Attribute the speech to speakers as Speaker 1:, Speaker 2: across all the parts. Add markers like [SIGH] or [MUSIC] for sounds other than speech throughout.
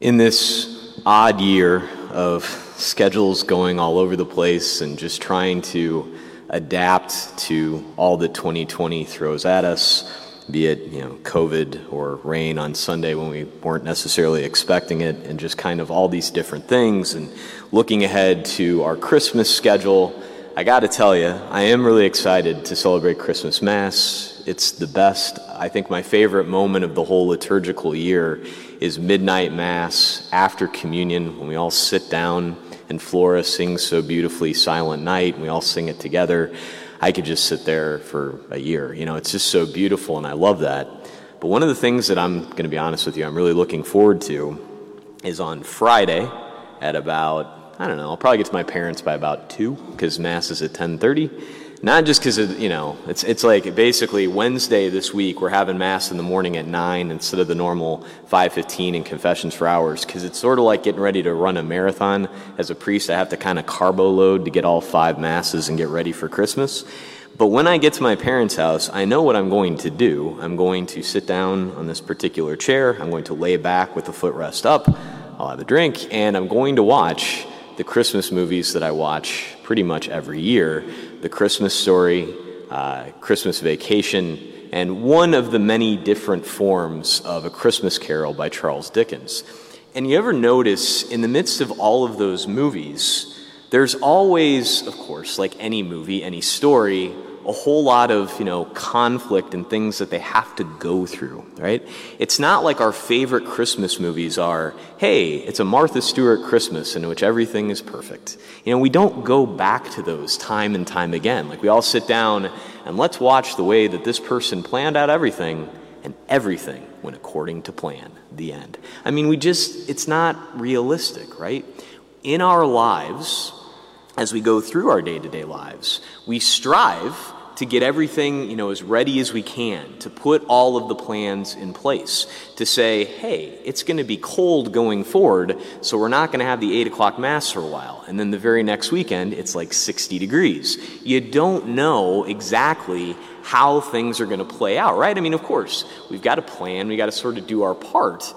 Speaker 1: In this odd year of schedules going all over the place and just trying to adapt to all that 2020 throws at us, be it you know COVID or rain on Sunday when we weren't necessarily expecting it, and just kind of all these different things, and looking ahead to our Christmas schedule. I got to tell you, I am really excited to celebrate Christmas Mass. It's the best, I think, my favorite moment of the whole liturgical year is midnight Mass after communion when we all sit down and Flora sings so beautifully Silent Night and we all sing it together. I could just sit there for a year. You know, it's just so beautiful and I love that. But one of the things that I'm going to be honest with you, I'm really looking forward to is on Friday at about, I don't know, I'll probably get to my parents by about 2 because Mass is at 1030 not just because you know it's it's like basically Wednesday this week we're having mass in the morning at nine instead of the normal five fifteen and confessions for hours because it's sort of like getting ready to run a marathon. As a priest, I have to kind of carbo load to get all five masses and get ready for Christmas. But when I get to my parents' house, I know what I'm going to do. I'm going to sit down on this particular chair. I'm going to lay back with the footrest up. I'll have a drink, and I'm going to watch the Christmas movies that I watch pretty much every year The Christmas Story, uh, Christmas Vacation, and one of the many different forms of A Christmas Carol by Charles Dickens. And you ever notice in the midst of all of those movies, there's always, of course, like any movie, any story, a whole lot of, you know, conflict and things that they have to go through, right? It's not like our favorite Christmas movies are, hey, it's a Martha Stewart Christmas in which everything is perfect. You know, we don't go back to those time and time again. Like we all sit down and let's watch the way that this person planned out everything and everything went according to plan. The end. I mean, we just, it's not realistic, right? In our lives, as we go through our day to day lives, we strive to get everything, you know, as ready as we can, to put all of the plans in place, to say, hey, it's going to be cold going forward, so we're not going to have the 8 o'clock Mass for a while. And then the very next weekend, it's like 60 degrees. You don't know exactly how things are going to play out, right? I mean, of course, we've got a plan, we've got to sort of do our part,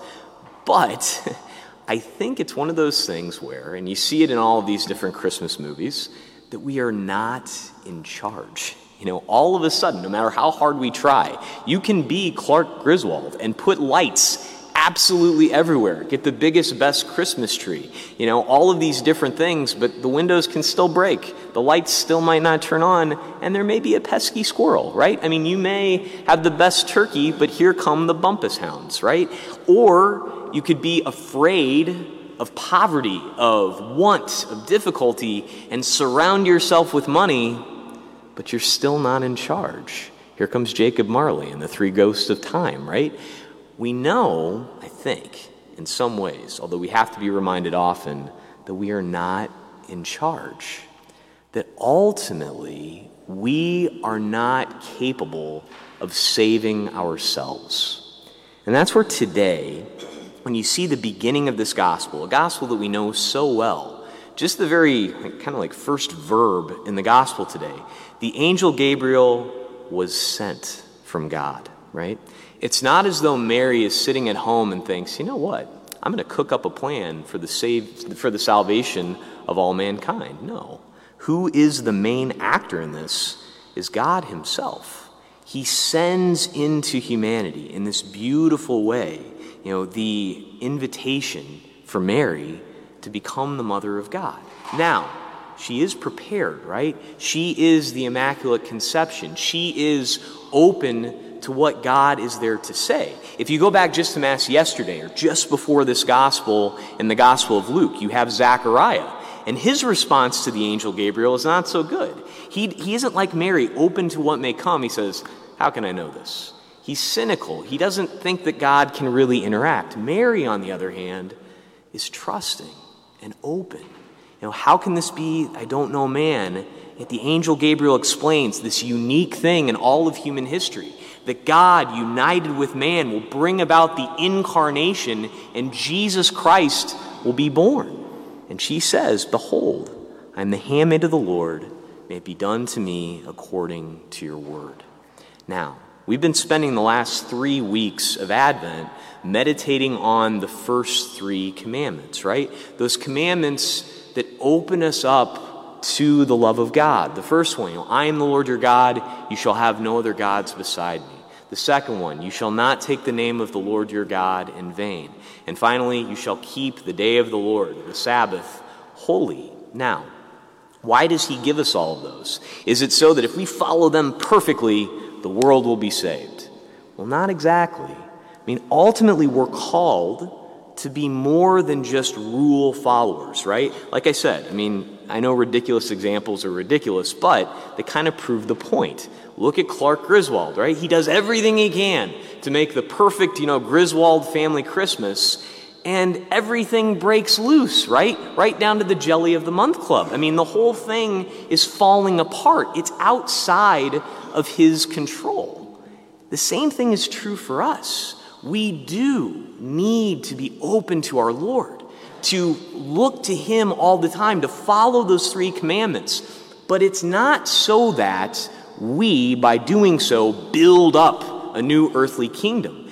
Speaker 1: but [LAUGHS] I think it's one of those things where, and you see it in all of these different Christmas movies, that we are not in charge. You know, all of a sudden, no matter how hard we try, you can be Clark Griswold and put lights absolutely everywhere. Get the biggest, best Christmas tree. You know, all of these different things, but the windows can still break. The lights still might not turn on, and there may be a pesky squirrel, right? I mean, you may have the best turkey, but here come the bumpus hounds, right? Or you could be afraid of poverty, of want, of difficulty, and surround yourself with money but you're still not in charge. Here comes Jacob Marley and the three ghosts of time, right? We know, I think, in some ways, although we have to be reminded often, that we are not in charge. That ultimately, we are not capable of saving ourselves. And that's where today, when you see the beginning of this gospel, a gospel that we know so well, just the very kind of like first verb in the gospel today, the angel Gabriel was sent from God, right? It's not as though Mary is sitting at home and thinks, you know what? I'm going to cook up a plan for the save for the salvation of all mankind. No. Who is the main actor in this is God himself. He sends into humanity in this beautiful way, you know, the invitation for Mary to become the mother of God. Now, she is prepared, right? She is the Immaculate Conception. She is open to what God is there to say. If you go back just to Mass yesterday or just before this Gospel in the Gospel of Luke, you have Zechariah. And his response to the angel Gabriel is not so good. He, he isn't like Mary, open to what may come. He says, How can I know this? He's cynical. He doesn't think that God can really interact. Mary, on the other hand, is trusting and open. You know, how can this be? I don't know, man. Yet the angel Gabriel explains this unique thing in all of human history that God, united with man, will bring about the incarnation and Jesus Christ will be born. And she says, Behold, I am the handmaid of the Lord. May it be done to me according to your word. Now, We've been spending the last three weeks of Advent meditating on the first three commandments, right? Those commandments that open us up to the love of God. The first one, you know, I am the Lord your God, you shall have no other gods beside me. The second one, you shall not take the name of the Lord your God in vain. And finally, you shall keep the day of the Lord, the Sabbath, holy. Now, why does he give us all of those? Is it so that if we follow them perfectly, the world will be saved. Well, not exactly. I mean, ultimately, we're called to be more than just rule followers, right? Like I said, I mean, I know ridiculous examples are ridiculous, but they kind of prove the point. Look at Clark Griswold, right? He does everything he can to make the perfect, you know, Griswold family Christmas, and everything breaks loose, right? Right down to the Jelly of the Month Club. I mean, the whole thing is falling apart. It's outside of his control. The same thing is true for us. We do need to be open to our Lord, to look to him all the time, to follow those three commandments. But it's not so that we, by doing so, build up a new earthly kingdom.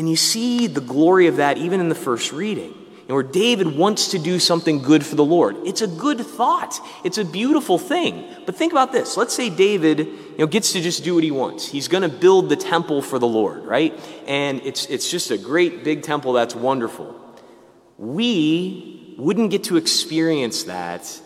Speaker 1: And you see the glory of that even in the first reading where David wants to do something good for the Lord. It's a good thought. It's a beautiful thing. But think about this. Let's say David, you know, gets to just do what he wants. He's going to build the temple for the Lord, right? And it's it's just a great big temple that's wonderful. We wouldn't get to experience that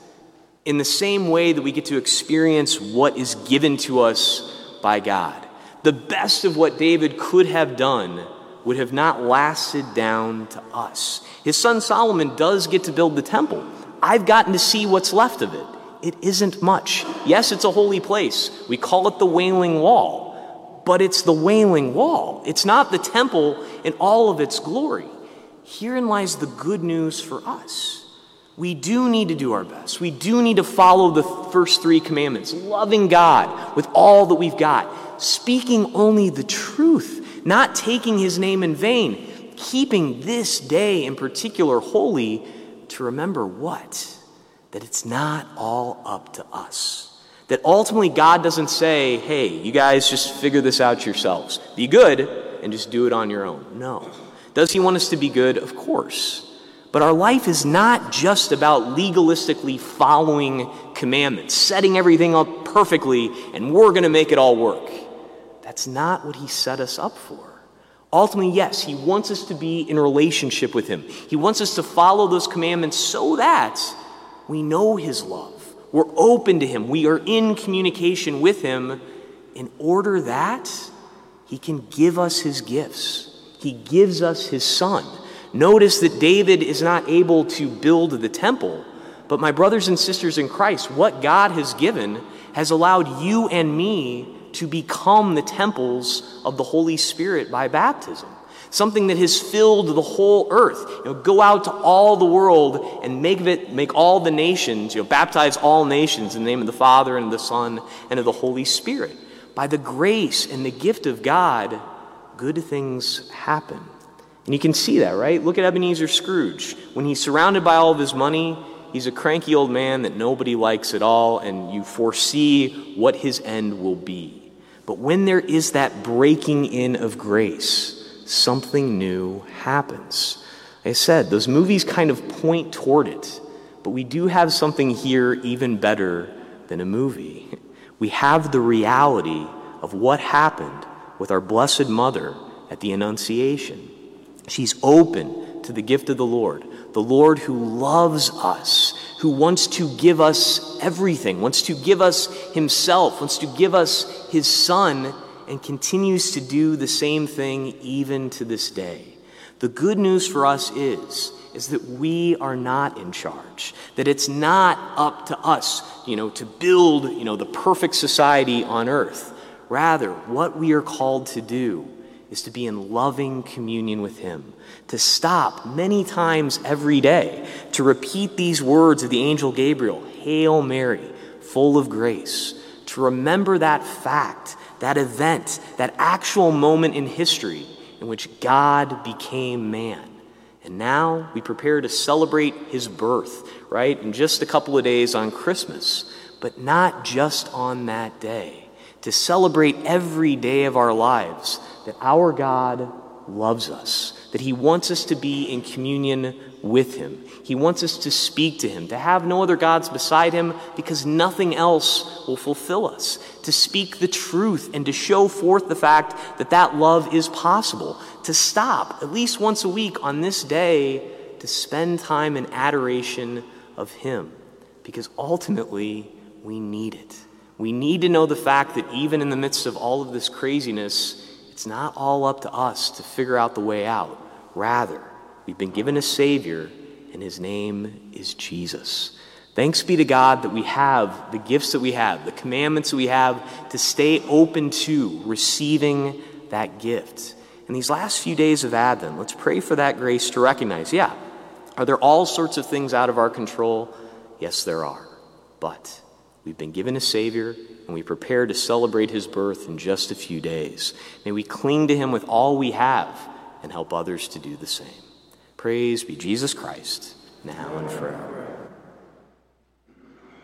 Speaker 1: in the same way that we get to experience what is given to us by God. The best of what David could have done would have not lasted down to us. His son Solomon does get to build the temple. I've gotten to see what's left of it. It isn't much. Yes, it's a holy place. We call it the Wailing Wall, but it's the Wailing Wall. It's not the temple in all of its glory. Herein lies the good news for us. We do need to do our best. We do need to follow the first three commandments loving God with all that we've got, speaking only the truth not taking his name in vain, keeping this day in particular holy to remember what? That it's not all up to us. That ultimately God doesn't say, hey, you guys just figure this out yourselves. Be good and just do it on your own. No. Does he want us to be good? Of course. But our life is not just about legalistically following commandments, setting everything up perfectly, and we're going to make it all work. That's not what he set us up for. Ultimately, yes, he wants us to be in relationship with him. He wants us to follow those commandments so that we know his love. We're open to him. We are in communication with him in order that he can give us his gifts. He gives us his son. Notice that David is not able to build the temple, but my brothers and sisters in Christ, what God has given has allowed you and me to become the temples of the Holy Spirit by baptism. Something that has filled the whole earth. You know, go out to all the world and make it, make all the nations, you know, baptize all nations in the name of the Father and of the Son and of the Holy Spirit. By the grace and the gift of God, good things happen. And you can see that, right? Look at Ebenezer Scrooge. When he's surrounded by all of his money, he's a cranky old man that nobody likes at all, and you foresee what his end will be. But when there is that breaking in of grace, something new happens. Like I said, those movies kind of point toward it, but we do have something here even better than a movie. [LAUGHS] We have the reality of what happened with our Blessed Mother at the Annunciation. She's open to the gift of the Lord, the Lord who loves us, who wants to give us everything, wants to give us Himself, wants to give us His Son, and continues to do the same thing even to this day. The good news for us is, is that we are not in charge, that it's not up to us, you know, to build, you know, the perfect society on earth. Rather, what we are called to do is to be in loving communion with Him, to stop many times every day, to repeat these words of the angel Gabriel Hail Mary, full of grace, to remember that fact, that event, that actual moment in history in which God became man. And now we prepare to celebrate his birth, right? In just a couple of days on Christmas, but not just on that day to celebrate every day of our lives that our God loves us, that He wants us to be in communion with Him. He wants us to speak to Him, to have no other gods beside Him because nothing else will fulfill us, to speak the truth and to show forth the fact that that love is possible, to stop at least once a week on this day to spend time in adoration of Him because ultimately we need it. We need to know the fact that even in the midst of all of this craziness, it's not all up to us to figure out the way out. Rather, we've been given a Savior, and His name is Jesus. Thanks be to God that we have the gifts that we have, the commandments that we have to stay open to receiving that gift. In these last few days of Advent, let's pray for that grace to recognize yeah, are there all sorts of things out of our control? Yes, there are. But we've been given a Savior, and we prepare to celebrate his birth in just a few days. May we cling to him with all we have and help others to do the same. Praise be Jesus Christ, now and forever.